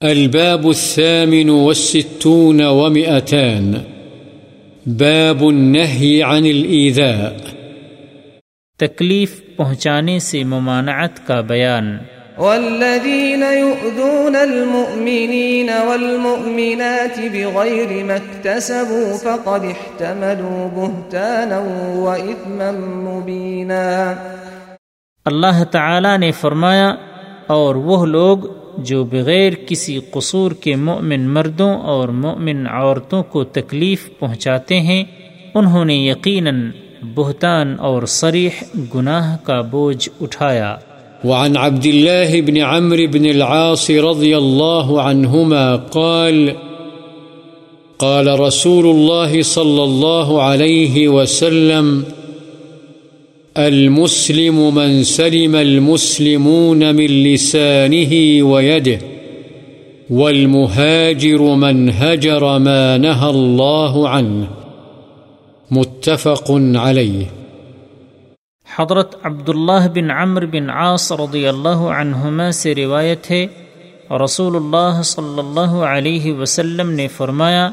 الباب الثامن والستون ومئتان. باب النهي عن الإيذاء. تکلیف پہنچانے سے ممانعت کا بیان. والذين يؤذون المؤمنين والمؤمنات بغير ما اكتسبوا فقد احتملوا بهتانا وإثما مبينا اللہ تعالی نے فرمایا اور وہ لوگ جو بغیر کسی قصور کے مومن مردوں اور مومن عورتوں کو تکلیف پہنچاتے ہیں، انہوں نے یقیناً بہتان اور صریح گناہ کا بوجھ اٹھایا۔ وعن عبد الله بن عمرو بن العاص رضي الله عنهما قال قال رسول الله صلى الله عليه وسلم المسلم من سلم المسلمون من لسانه ويده، والمهاجر من هجر ما نهى الله عنه. متفق عليه. حضرت عبداللہ بن عمر بن عاص رضی اللہ عنہما سے روایت ہے، رسول اللہ صلی اللہ علیہ وسلم نے فرمایا،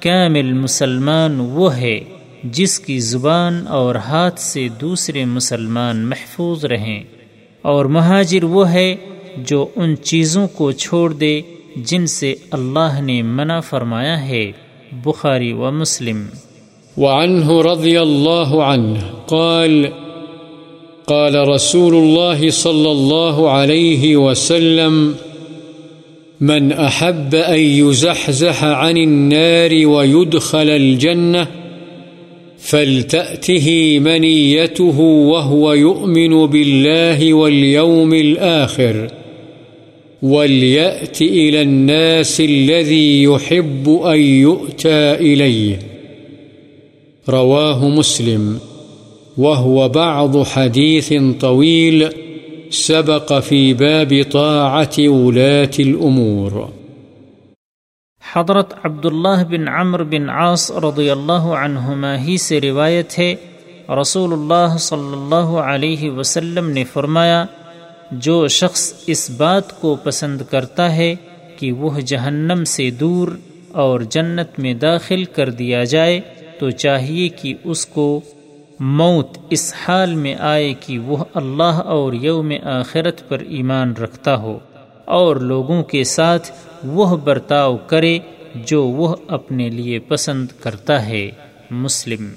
کامل مسلمان وہ ہے جس کی زبان اور ہاتھ سے دوسرے مسلمان محفوظ رہیں۔ اور مہاجر وہ ہے جو ان چیزوں کو چھوڑ دے جن سے اللہ نے منع فرمایا ہے۔ بخاری و مسلم۔ وعنه رضي الله عنه قال قال رسول الله صلى الله عليه وسلم، من أحب أن يزحزح عن النار ويدخل الجنة فلتأته منيته وهو يؤمن بالله واليوم الآخر، وليأت إلى الناس الذي يحب أن يؤتى إليه. رواه مسلم. وهو بعض حديث طويل سبق في باب طاعة ولاة الأمور. حضرت عبداللہ بن عمر بن عاص رضی اللہ عنہما ہی سے روایت ہے رسول اللہ صلی اللہ علیہ وسلم نے فرمایا، جو شخص اس بات کو پسند کرتا ہے کہ وہ جہنم سے دور اور جنت میں داخل کر دیا جائے، تو چاہیے کہ اس کو موت اس حال میں آئے کہ وہ اللہ اور یوم آخرت پر ایمان رکھتا ہو۔ اور لوگوں کے ساتھ وہ برتاؤ کرے جو وہ اپنے لیے پسند کرتا ہے، مسلم۔